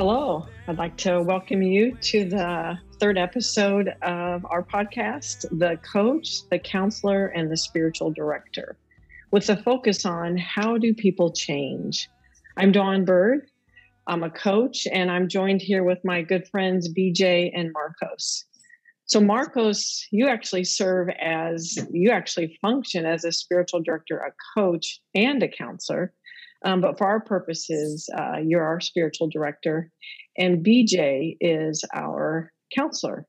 Hello, I'd like to welcome you to the third episode of our podcast, The Coach, the Counselor, and the Spiritual Director, with a focus on how do people change. I'm Dawn Bird. I'm a coach, and I'm joined here with my good friends BJ and Marcos. So, Marcos, you actually serve as, you actually function as a spiritual director, a coach, and a counselor. Um, but for our purposes, uh, you're our spiritual director, and BJ is our counselor.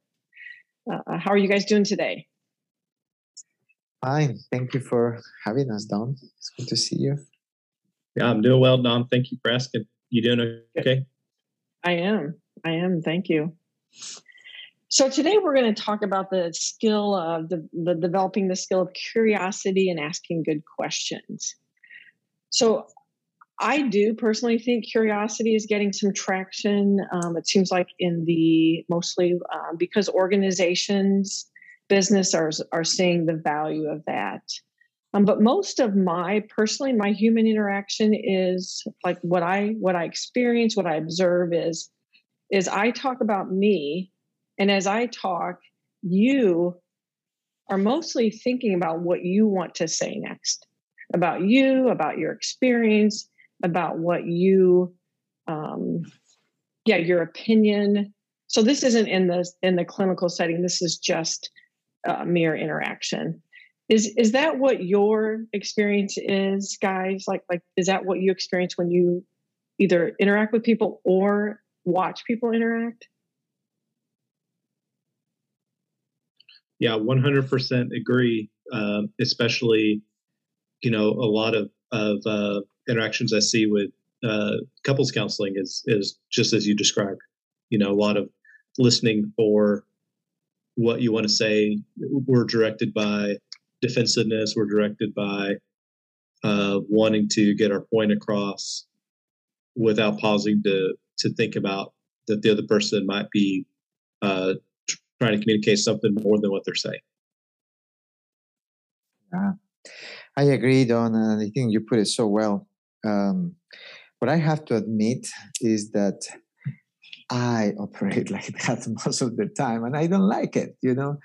Uh, how are you guys doing today? Fine. Thank you for having us, Don. It's good to see you. Yeah, I'm doing well, Don. Thank you for asking. You doing okay? I am. I am. Thank you. So today we're going to talk about the skill of the, the developing the skill of curiosity and asking good questions. So I do personally think curiosity is getting some traction. Um, it seems like in the mostly um, because organizations, business are are seeing the value of that. Um, but most of my personally, my human interaction is like what I what I experience, what I observe is is I talk about me and as I talk, you are mostly thinking about what you want to say next about you, about your experience, about what you, um, yeah, your opinion. So this isn't in the in the clinical setting. This is just a mere interaction. Is is that what your experience is, guys? Like like is that what you experience when you either interact with people or watch people interact? Yeah, 100% agree. Uh, especially, you know, a lot of of uh, interactions I see with uh, couples counseling is is just as you described. You know, a lot of listening for what you want to say. We're directed by defensiveness. We're directed by uh, wanting to get our point across without pausing to to think about that the other person might be uh, trying to communicate something more than what they're saying. Yeah, I agree, Don, and I think you put it so well. Um, what I have to admit is that I operate like that most of the time, and I don't like it. You know,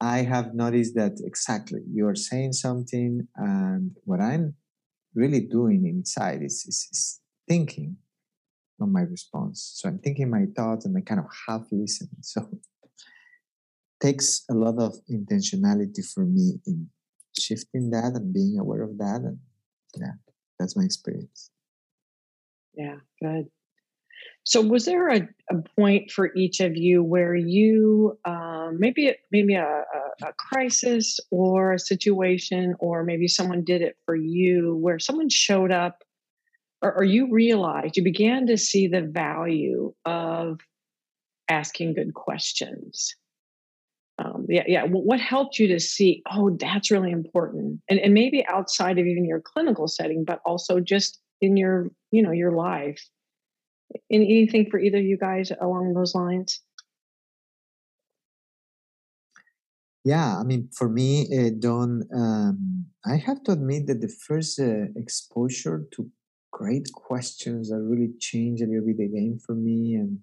I have noticed that exactly you are saying something, and what I'm really doing inside is, is, is thinking on my response. So I'm thinking my thoughts and I kind of half listening. So takes a lot of intentionality for me in shifting that and being aware of that. And yeah, that's my experience. Yeah, good. So, was there a, a point for each of you where you um, maybe maybe a, a, a, crisis or a situation, or maybe someone did it for you, where someone showed up, or, or you realized you began to see the value of asking good questions? Yeah, yeah. What helped you to see? Oh, that's really important, and and maybe outside of even your clinical setting, but also just in your you know your life. In anything for either of you guys along those lines? Yeah, I mean, for me, uh, Don, um, I have to admit that the first uh, exposure to great questions that really changed a little bit the game for me, and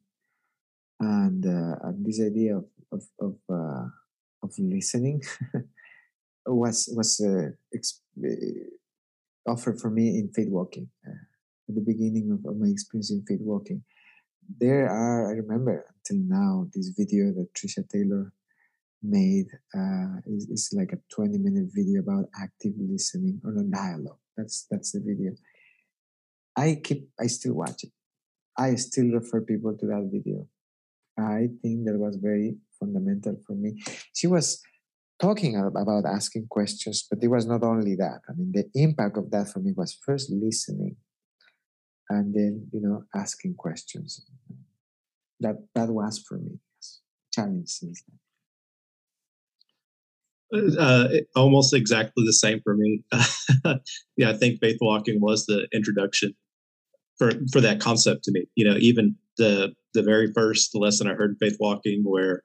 and uh, this idea of of of, uh, of listening was was uh, uh, offered for me in faith walking uh, at the beginning of, of, my experience in faith walking. There are I remember until now this video that Trisha Taylor made uh, is, is like a 20 minute video about active listening or no dialogue. That's that's the video. I keep I still watch it. I still refer people to that video. I think that was very fundamental for me. She was talking about asking questions, but it was not only that. I mean, the impact of that for me was first listening and then, you know, asking questions. That that was for me since then. Uh, almost exactly the same for me. yeah, I think faith walking was the introduction for for that concept to me. You know, even the the very first lesson I heard faith walking, where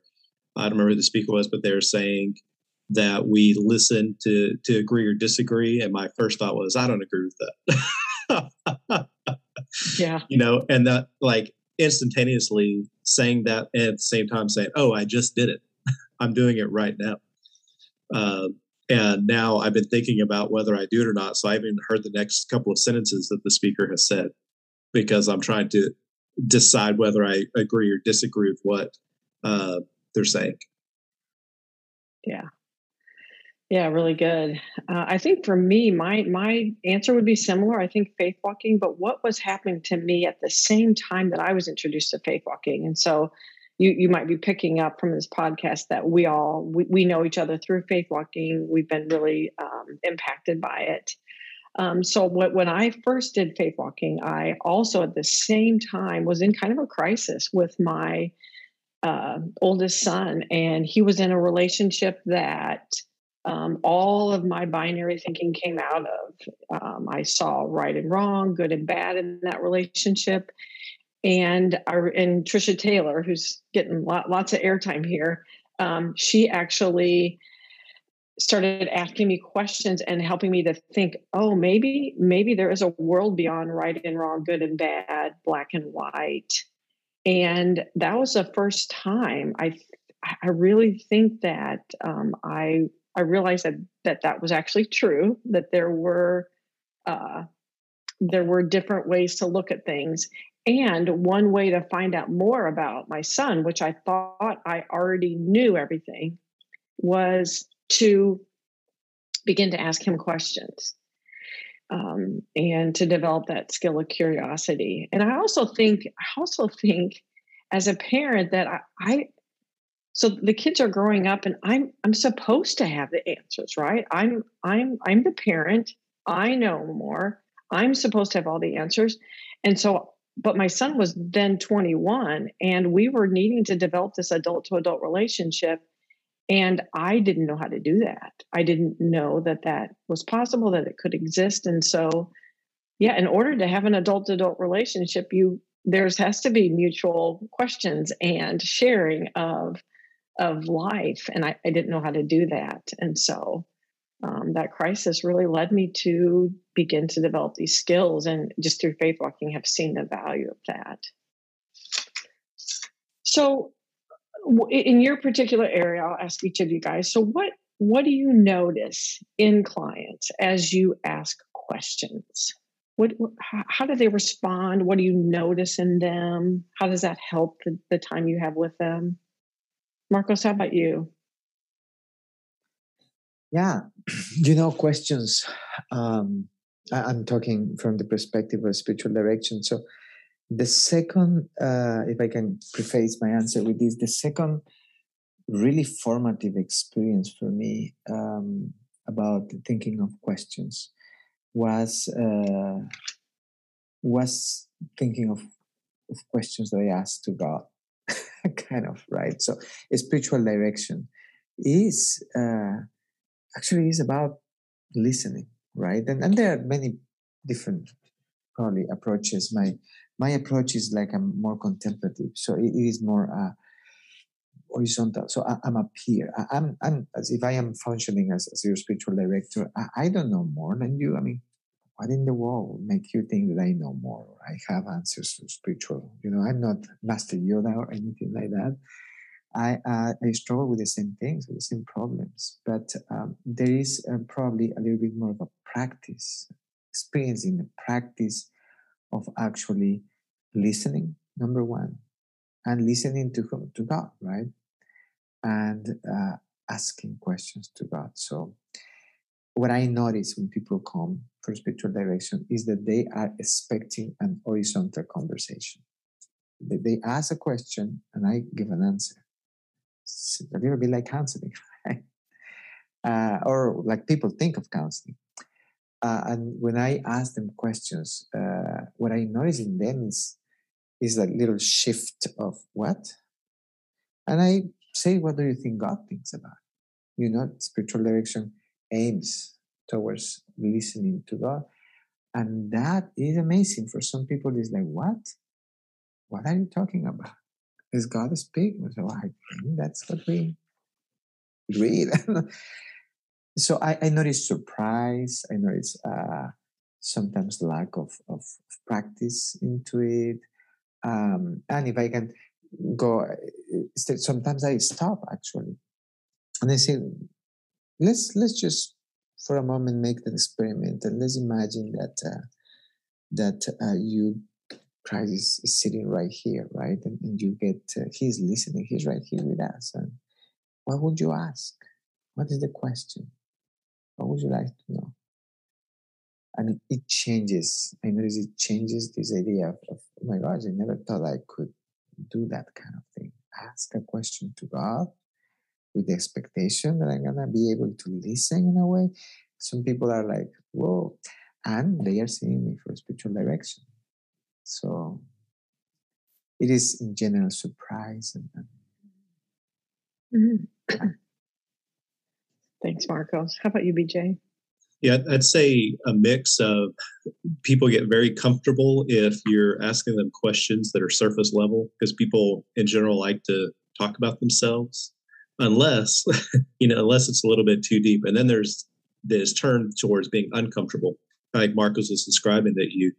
I don't remember who the speaker was, but they were saying that we listen to to agree or disagree. And my first thought was, I don't agree with that. yeah. You know, and that like instantaneously saying that and at the same time saying, "Oh, I just did it. I'm doing it right now." Uh, and now I've been thinking about whether I do it or not. So I haven't heard the next couple of sentences that the speaker has said because I'm trying to decide whether I agree or disagree with what uh, they're saying. Yeah. Yeah, really good. Uh, I think for me, my my answer would be similar. I think faith walking, but what was happening to me at the same time that I was introduced to faith walking, and so you you might be picking up from this podcast that we all we, we know each other through faith walking. We've been really um, impacted by it. Um, so what, when I first did faith walking, I also at the same time was in kind of a crisis with my uh, oldest son, and he was in a relationship that um, all of my binary thinking came out of. Um, I saw right and wrong, good and bad in that relationship. And our, and Trisha Taylor, who's getting lot, lots of airtime here, um, she actually started asking me questions and helping me to think oh maybe maybe there is a world beyond right and wrong good and bad black and white and that was the first time i i really think that um, i i realized that that that was actually true that there were uh, there were different ways to look at things. And one way to find out more about my son which i thought i already knew everything was to begin to ask him questions um, and to develop that skill of curiosity. And I also think, I also think as a parent that I, I so the kids are growing up and I'm I'm supposed to have the answers, right? I'm I'm I'm the parent. I know more. I'm supposed to have all the answers. And so but my son was then 21 and we were needing to develop this adult to adult relationship and I didn't know how to do that. I didn't know that that was possible, that it could exist. And so, yeah, in order to have an adult adult relationship, you there's has to be mutual questions and sharing of of life. And I, I didn't know how to do that. And so um, that crisis really led me to begin to develop these skills and just through faith walking have seen the value of that. So in your particular area, I'll ask each of you guys. So, what what do you notice in clients as you ask questions? What, how, do they respond? What do you notice in them? How does that help the, the time you have with them? Marcos, how about you? Yeah, you know, questions. Um, I, am talking from the perspective of spiritual direction. So, the second, uh, if I can preface my answer with this, the second really formative experience for me um, about thinking of questions was uh, was thinking of, of questions that I asked to God, kind of right. So, spiritual direction is uh, actually is about listening, right? And and there are many different probably approaches. My my approach is like I'm more contemplative, so it, it is more uh, horizontal. So I, am up here. I, am I'm, I'm as if I am functioning as, as your spiritual director. I, I don't know more than you. I mean, what in the world make you think that I know more? I have answers to spiritual. You know, I'm not Master Yoda or anything like that. I uh, I struggle with the same things, with the same problems, but um, there is uh, probably a little bit more of a practice, experiencing the practice of actually listening, number one, and listening to to God, right? And uh, asking questions to God. So, what I notice when people come for spiritual direction is that they are expecting an horizontal conversation. They ask a question and I give an answer. It's a little bit like counseling, right? Uh, or like people think of counseling. Uh, and when I ask them questions, uh, what I notice in them is is that little shift of what, and I say, what do you think God thinks about? You know, spiritual direction aims towards listening to God, and that is amazing. For some people, it's like, what? What are you talking about? Is God speaking? So I think that's what we read. so I, I notice surprise. I notice uh, sometimes lack of, of, practice into it. Um, and if I can go, uh, sometimes I stop actually, and I say, let's let's just for a moment make the experiment and let's imagine that uh, that uh, you Christ is, is, sitting right here, right, and, and you get uh, he's listening, he's right here with us, and what would you ask? What is the question? What would you like to know? And it changes. I notice it changes this idea of, of oh my gosh, I never thought I could do that kind of thing. Ask a question to God with the expectation that I'm gonna be able to listen in a way. Some people are like, whoa, and they are seeing me for spiritual direction. So it is in general surprise and, and mm-hmm. Thanks, Marcos. How about you, BJ? Yeah, I'd say a mix of people get very comfortable if you're asking them questions that are surface level because people in general like to talk about themselves unless you know unless it's a little bit too deep and then there's this turn towards being uncomfortable like marcos was describing that you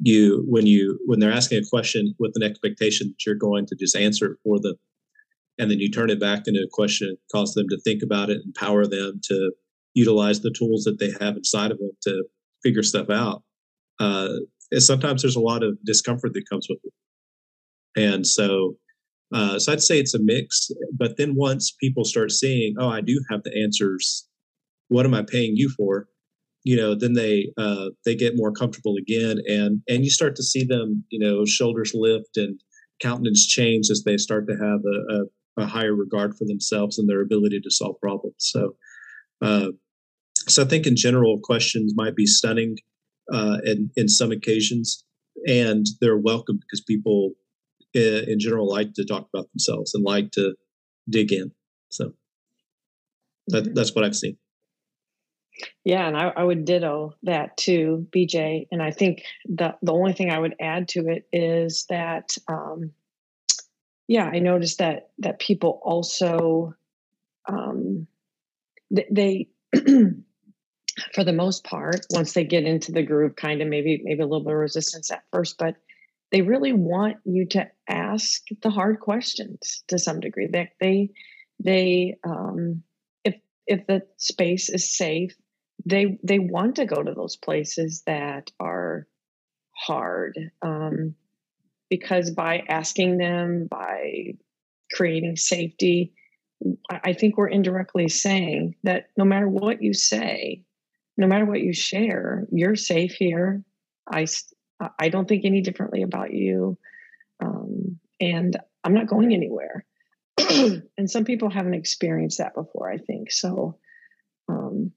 you when you when they're asking a question with an expectation that you're going to just answer it for them and then you turn it back into a question cause them to think about it empower them to utilize the tools that they have inside of them to figure stuff out uh, sometimes there's a lot of discomfort that comes with it and so uh, so I'd say it's a mix. But then once people start seeing, oh, I do have the answers. What am I paying you for? You know, then they uh, they get more comfortable again, and and you start to see them, you know, shoulders lift and countenance change as they start to have a, a, a higher regard for themselves and their ability to solve problems. So, uh, so I think in general, questions might be stunning uh, in in some occasions, and they're welcome because people in general like to talk about themselves and like to dig in. So that, mm-hmm. that's what I've seen. Yeah, and I, I, would ditto that too, BJ. And I think the the only thing I would add to it is that, um, yeah, I noticed that that people also, um, they, for the most part, once they get into the groove, kind of maybe maybe a little bit of resistance at first, but they really want you to ask the hard questions to some degree. That they they um, if if the space is safe, they they want to go to those places that are hard um, because by asking them by creating safety i think we're indirectly saying that no matter what you say no matter what you share you're safe here i I don't think any differently about you. Um, and I'm not going anywhere. and some people haven't experienced that before, I think. So, um,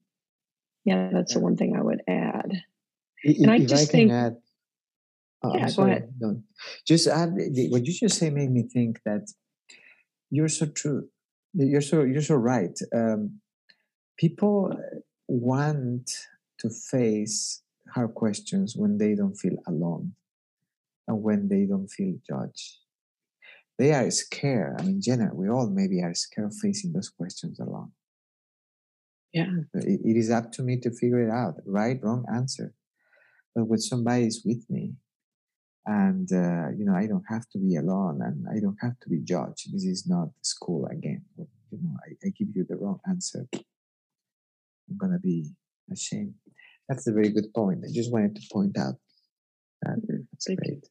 yeah, that's the one thing I would add. If, and I just I think. Add, oh, yeah, go ahead. No, just add what you just say made me think that you're so true. You're so you're so right. Um, people want to face hard questions when they don't feel alone and when they don't feel judged. They are scared. I mean, general, we all maybe are scared of facing those questions alone. Yeah. It, it is up to me to figure it out right, wrong answer. But when somebody is with me, and uh, you know, I don't have to be alone, and I don't have to be judged. This is not school again. You know, I, I give you the wrong answer. I'm gonna be ashamed. That's a very good point. I just wanted to point out that. That's Thank great. You.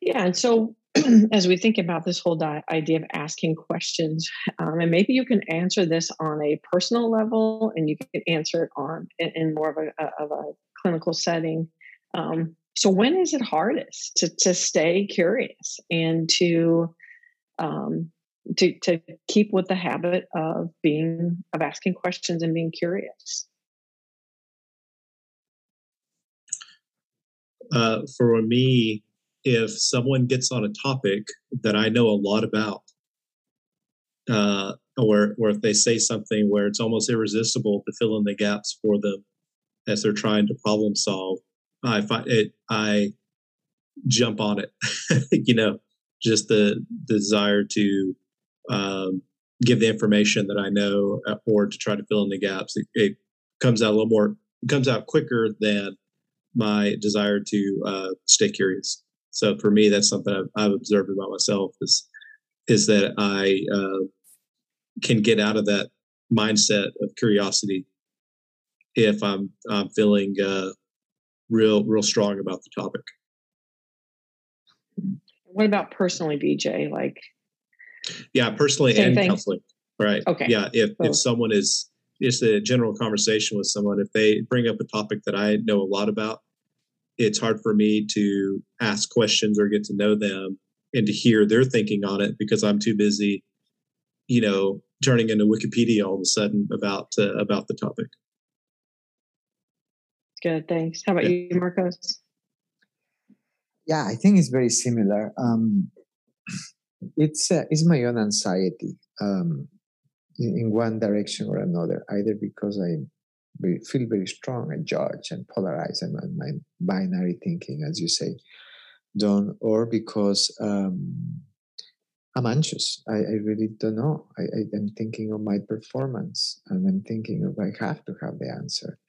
Yeah, and so as we think about this whole di- idea of asking questions, um, and maybe you can answer this on a personal level, and you can answer it on in, in more of a, of a clinical setting. Um, so, when is it hardest to to stay curious and to um, to to keep with the habit of being of asking questions and being curious? Uh, for me if someone gets on a topic that i know a lot about uh, or or if they say something where it's almost irresistible to fill in the gaps for them as they're trying to problem solve i find it i jump on it you know just the desire to um, give the information that I know uh, or to try to fill in the gaps. It, it, comes out a little more, it comes out quicker than my desire to uh, stay curious. So for me, that's something I've, I've, observed about myself is is that I uh, can get out of that mindset of curiosity if I'm I'm feeling uh, real real strong about the topic. What about personally, BJ? Like, yeah, personally and thing? counseling, right? Okay, yeah. If Both. if someone is just a general conversation with someone, if they bring up a topic that I know a lot about, it's hard for me to ask questions or get to know them and to hear their thinking on it because I'm too busy, you know, turning into Wikipedia all of a sudden about uh, about the topic. Good, thanks. How about yeah. you, Marcos? Yeah, I think it's very similar. Um, it's uh, it's my own anxiety um, in, in, one direction or another, either because I feel very strong and judge and polarize and my binary thinking, as you say, Don, or because um, I'm anxious. I, I, really don't know. I, I, am thinking of my performance and I'm thinking of I have to have the answer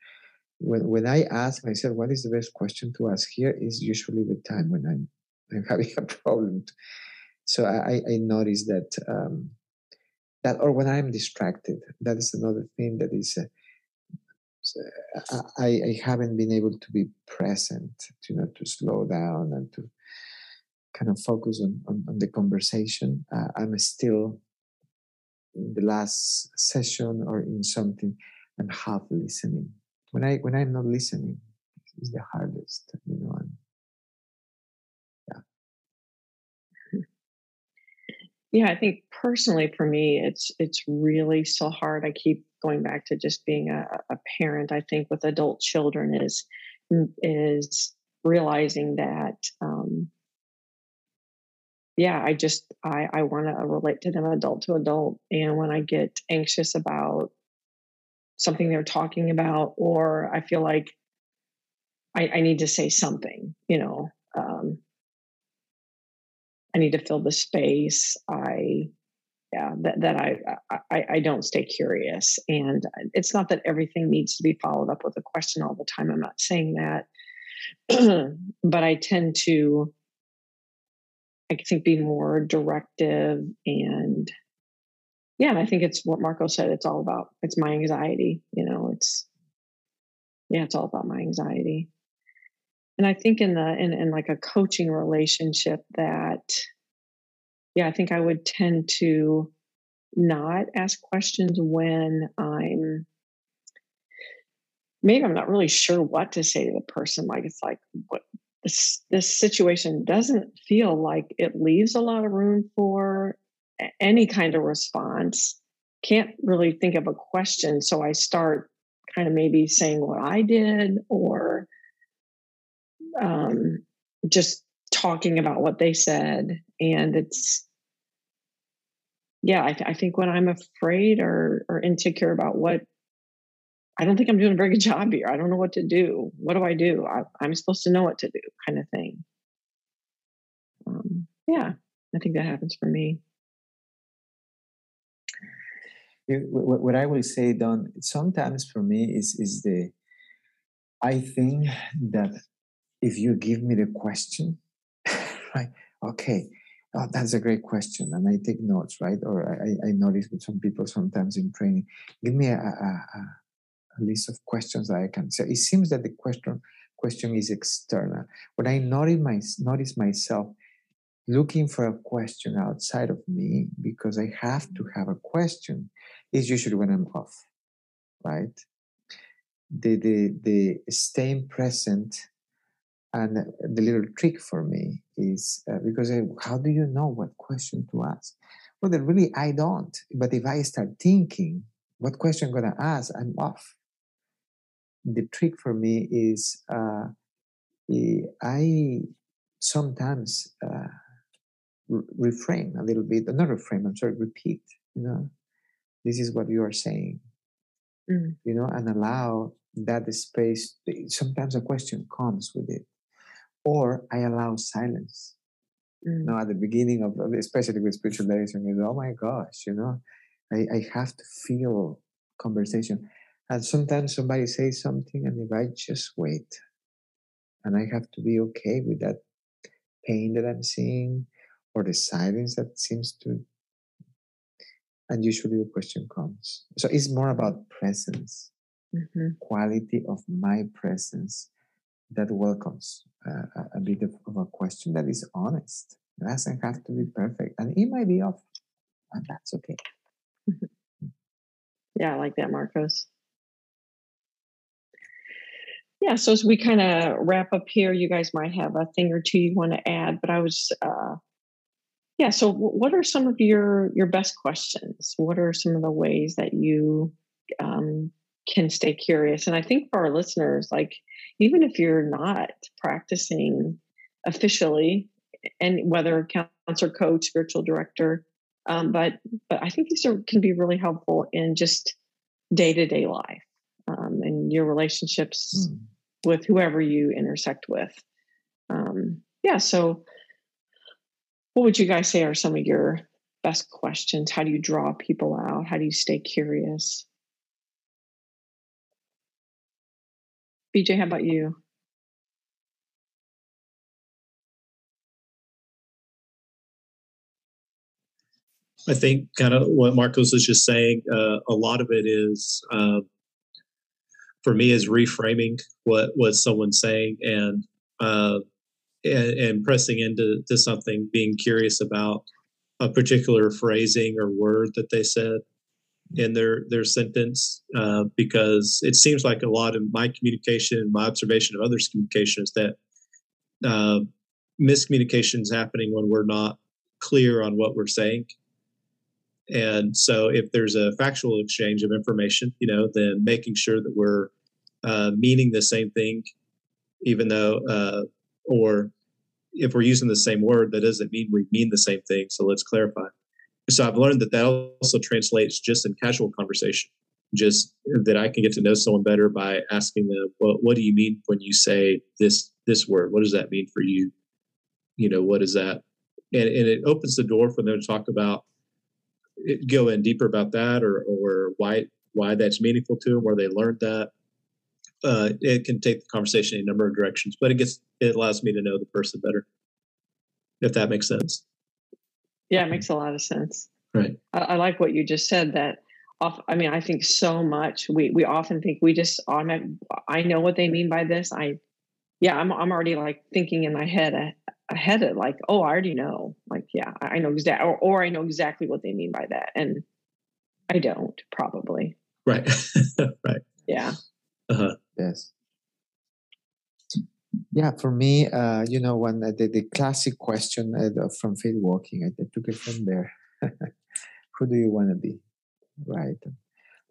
when when I ask myself what is the best question to ask here is usually the time when I'm I'm having a problem. So I, I notice that um, that or when I'm distracted. That is another thing that is. Uh, I, I haven't been able to be present, you know, to slow down and to kind of focus on, on, on the conversation. Uh, I'm still in the last session or in something, I'm half listening when I when I'm not listening is the hardest, you know. And, yeah. Yeah, I think personally for me, it's it's really so hard. I keep going back to just being a, a parent. I think with adult children is is realizing that um, yeah i just i i want to relate to them adult to adult and when i get anxious about something they're talking about, or I feel like I, I need to say something, you know. Um, I need to fill the space. I, yeah, that, that I, I, I don't stay curious. And it's not that everything needs to be followed up with a question all the time. I'm not saying that. but I tend to, I think, be more directive and yeah, and I think it's what Marco said. It's all about it's my anxiety. You know, it's yeah, it's all about my anxiety. And I think in the in, in like a coaching relationship that yeah, I think I would tend to not ask questions when I'm maybe I'm not really sure what to say to the person. Like it's like what this this situation doesn't feel like it leaves a lot of room for any kind of response can't really think of a question. So i start kind of maybe saying what i did or um, just talking about what they said. And it's yeah I, th- I, think when i'm afraid or or insecure about what i don't think i'm doing a very good job here. I don't know what to do. What do i do? I, i'm supposed to know what to do kind of thing. Um, yeah i think that happens for me what I will say, Don, sometimes for me is is the I think that if you give me the question, right? Okay, oh, that's a great question, and I take notes, right? Or I, I notice with some people sometimes in training, give me a, a, a list of questions that I can say. It seems that the question question is external. When I notice my notice myself looking for a question outside of me because I have to have a question is usually when I'm off, right? The the the staying present and the little trick for me is uh, because I, how do you know what question to ask? Well, really I don't. But if I start thinking what question I'm gonna ask, I'm off. The trick for me is uh, I sometimes uh, reframe a little bit, not reframe. I'm sorry, repeat. You know, this is what you are saying mm. you know and allow that space sometimes a question comes with it or i allow silence mm. now at the beginning of especially with spiritual direction is oh my gosh you know I, I have to feel conversation and sometimes somebody says something and if i just wait and I have to be okay with that pain that I'm seeing or the silence that seems to. And usually the question comes. So it's more about presence, mm-hmm. quality of my presence that welcomes uh, a bit of, of, a question that is honest. It doesn't have to be perfect, and it might be off, and that's okay. Yeah, I like that, Marcos. Yeah, so as we kind of wrap up here, you guys might have a thing or two you want to add, but I was, uh, yeah. So, what are some of your your best questions? What are some of the ways that you um, can stay curious? And I think for our listeners, like even if you're not practicing officially, and whether counselor, coach, spiritual director, um, but but I think these are can be really helpful in just day to day life um, and your relationships mm. with whoever you intersect with. Um, yeah. So, what would you guys say are some of your best questions? How do you draw people out? How do you stay curious? BJ, how about you? I think kind of what Marcos was just saying, uh, a lot of it is uh, for me is reframing what what someone's saying and, uh, and and, pressing into to something, being curious about a particular phrasing or word that they said in their their sentence, uh, because it seems like a lot of my communication, my observation of others' communication is that uh, miscommunication is happening when we're not clear on what we're saying. And so, if there's a factual exchange of information, you know, then making sure that we're uh, meaning the same thing, even though, uh, or if we're using the same word, that doesn't mean we mean the same thing. So let's clarify. So I've learned that that also translates just in casual conversation, just that I can get to know someone better by asking them, well, what do you mean when you say this this word? What does that mean for you? You know, what is that? And, and it opens the door for them to talk about go in deeper about that or or why why that's meaningful to them, where they learned that. Uh, it can take the conversation in a number of directions, but it gets it allows me to know the person better, if that makes sense. Yeah, it makes a lot of sense. Right. I, I like what you just said. That off. I mean, I think so much. We we often think we just automatic. I know what they mean by this. I, yeah, I'm I'm already like thinking in my head ahead of like, oh, I already know. Like, yeah, I know exactly, or, or I know exactly what they mean by that, and I don't probably. Right. right. Yeah. Uh-huh. Yes. Yeah, for me, uh, you know, when uh, the, the classic question uh, from faith Walking, I, I took it from there. Who do you want to be? Right.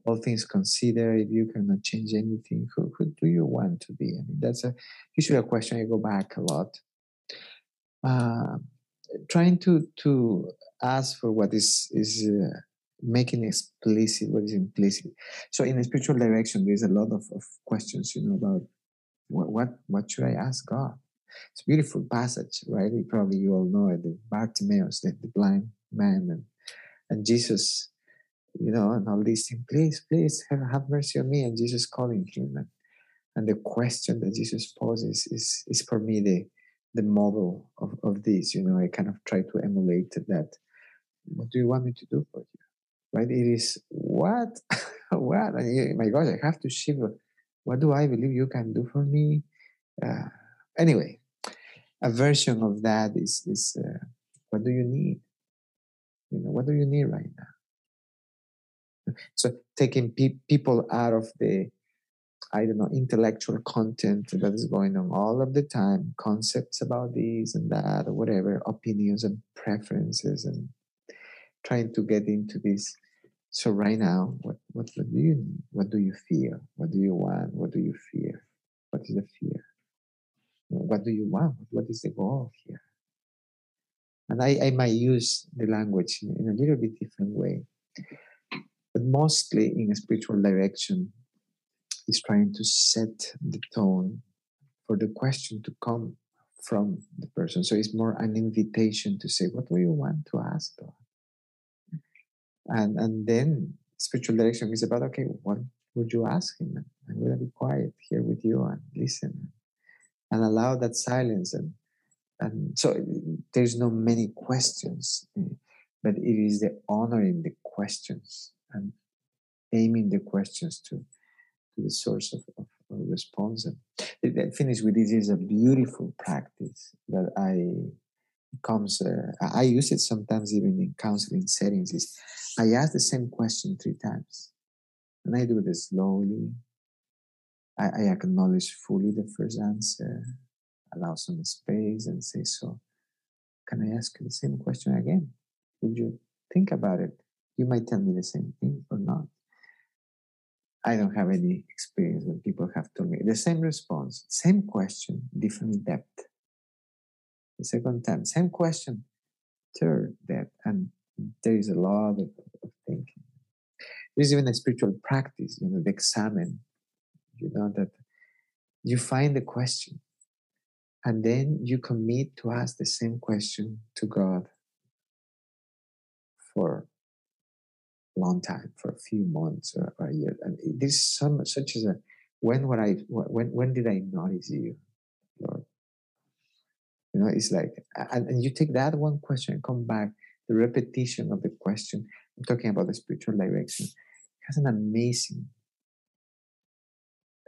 All things considered, if you cannot change anything, who, who do you want to be? I mean, that's a usually a question I go back a lot uh, trying to to ask for what is is uh, making explicit what is implicit. So in a spiritual direction, there's a lot of, of questions, you know, about what, what what should I ask God? It's a beautiful passage, right? You probably you all know it, the Bartimaeus, the, the blind man, and and Jesus, you know, and all these things. Please, please have, have mercy on me. And Jesus calling him, and, and the question that Jesus poses is is for me the the model of, of this. You know, I kind of try to emulate that. What do you want me to do for you? Right? It is what? what? And my gosh, I have to shiver. What do I believe you can do for me? Uh, anyway, a version of that is is uh, what do you need? You know, what do you need right now? So taking pe- people out of the I don't know, intellectual content that is going on all of the time, concepts about this and that, or whatever, opinions and preferences, and trying to get into this. So right now, what what, do you? What do you fear? What do you want? What do you fear? What is the fear? What do you want? What is the goal here? And I, I might use the language in, in a little bit different way. But mostly in a spiritual direction, is trying to set the tone for the question to come from the person. So it's more an invitation to say, What do you want to ask God? And and then spiritual direction is about, okay, what would you ask him? I'm gonna be quiet here with you and listen. and allow that silence and and so there's no many questions but it is the honoring the questions and aiming the questions to to the source of, of, response and finish with this is a beautiful practice that I comes uh, I use it sometimes even in counseling settings is I ask the same question three times and I do it slowly I, I acknowledge fully the first answer allow some space and say, So, can I ask the same question again? Would you think about it? You might tell me the same thing or not. I don't have any experience when people have told me the same response, same question, different depth. The second time, same question, third that, And there is a lot of, of thinking. There's even a spiritual practice, you know, the examen, you know, that you find the question and then you commit to ask the same question to God for a long time, for a few months or, or a year. And this is some such as a when were I when when did I notice you? You know, it's like and, and you take that one question and come back, the repetition of the question. I'm talking about the spiritual direction. It has an amazing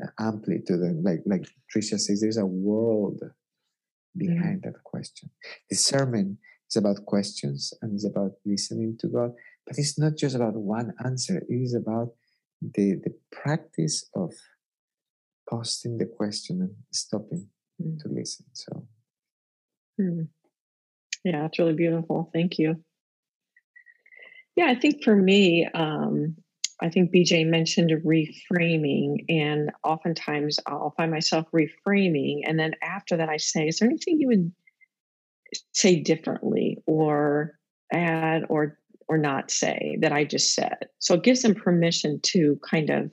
uh, amplitude and like like Trisha says, there's a world behind mm. that question. The sermon is about questions and it's about listening to God, but it's not just about one answer. It is about the the practice of posting the question and stopping mm. to listen. So, mm. yeah, it's really beautiful. Thank you. Yeah, I think for me, um, I think BJ mentioned reframing, and oftentimes I'll find myself reframing. And then after that, I say, Is there anything you would say differently or add or or not say that I just said? So it gives them permission to kind of,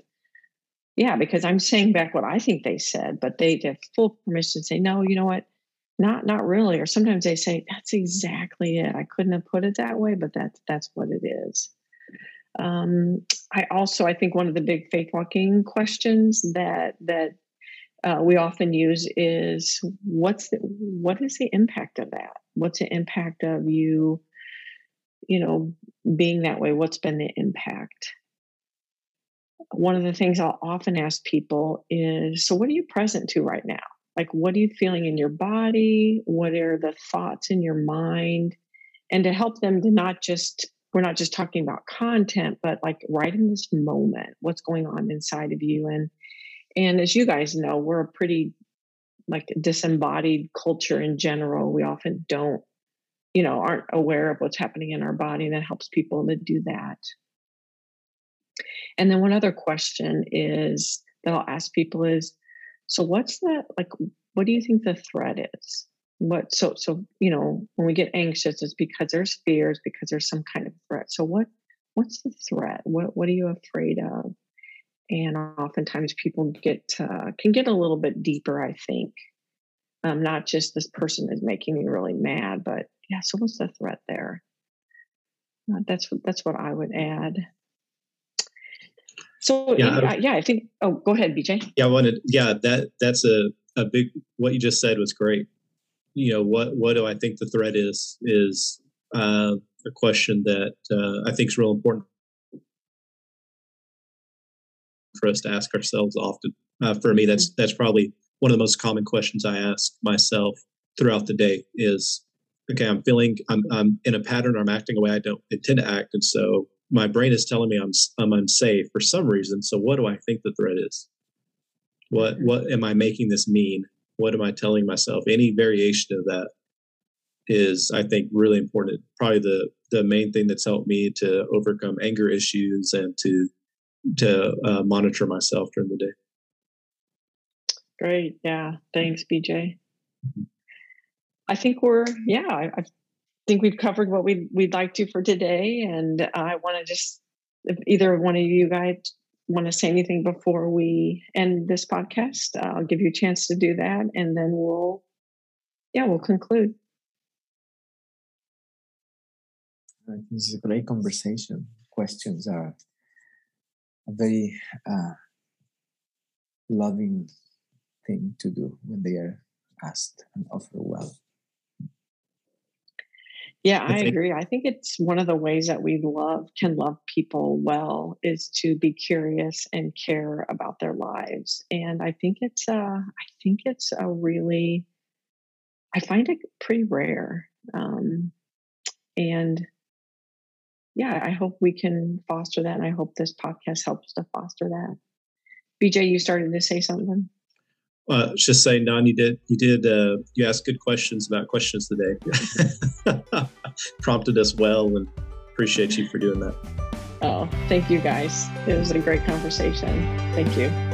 yeah, because I'm saying back what I think they said, but they have full permission to say, no, you know what? Not not really. Or sometimes they say, that's exactly it. I couldn't have put it that way, but that's that's what it is. Um, I also, I think one of the big faith walking questions that that uh, we often use is what's the, what is the impact of that? What's the impact of you, you know, being that way? What's been the impact? One of the things I'll often ask people is, so what are you present to right now? Like, what are you feeling in your body? What are the thoughts in your mind? And to help them to not just we're not just talking about content but like right in this moment what's going on inside of you and and as you guys know we're a pretty like disembodied culture in general we often don't you know aren't aware of what's happening in our body and that helps people to do that and then one other question is that i'll ask people is so what's that like what do you think the threat is? What so so you know when we get anxious it's because there's fears because there's some kind of threat. So what what's the threat? What what are you afraid of? And oftentimes people get uh, can get a little bit deeper i think. Um, not just this person is making me really mad but yeah so what's the threat there? Uh, that's that's what i would add so yeah, yeah, yeah i think oh go ahead bj yeah i wanted yeah that that's a a big what you just said was great you know what what do I think the threat is is uh, a question that uh, I think is real important for us to ask ourselves often. Uh, for me, that's that's probably one of the most common questions I ask myself throughout the day. Is okay, I'm feeling I'm I'm in a pattern. I'm acting a way I don't intend to act, and so my brain is telling me I'm I'm unsafe for some reason. So what do I think the threat is? What what am I making this mean? what am I telling myself? Any variation of that is, I think, really important. Probably the the main thing that's helped me to overcome anger issues and to to uh, monitor myself during the day. Great, yeah. Thanks, BJ. Mm-hmm. I think we're yeah. I, I think we've covered what we we'd like to for today, and I want to just if either one of you guys want to say anything before we end this podcast, I'll give you a chance to do that, and then we'll, yeah, we'll conclude. This is a great conversation. Questions are a very uh, loving thing to do when they are asked and offer well. Yeah, I agree. I think it's one of the ways that we love can love people well is to be curious and care about their lives. And I think it's a I think it's a really I find it pretty rare. Um, and yeah, I hope we can foster that and I hope this podcast helps to foster that. BJ, you started to say something. Uh, just saying, Don, you did you did uh, you asked good questions about questions today. Prompted us well, and appreciate you for doing that. Oh, thank you guys. It was a great conversation. Thank you.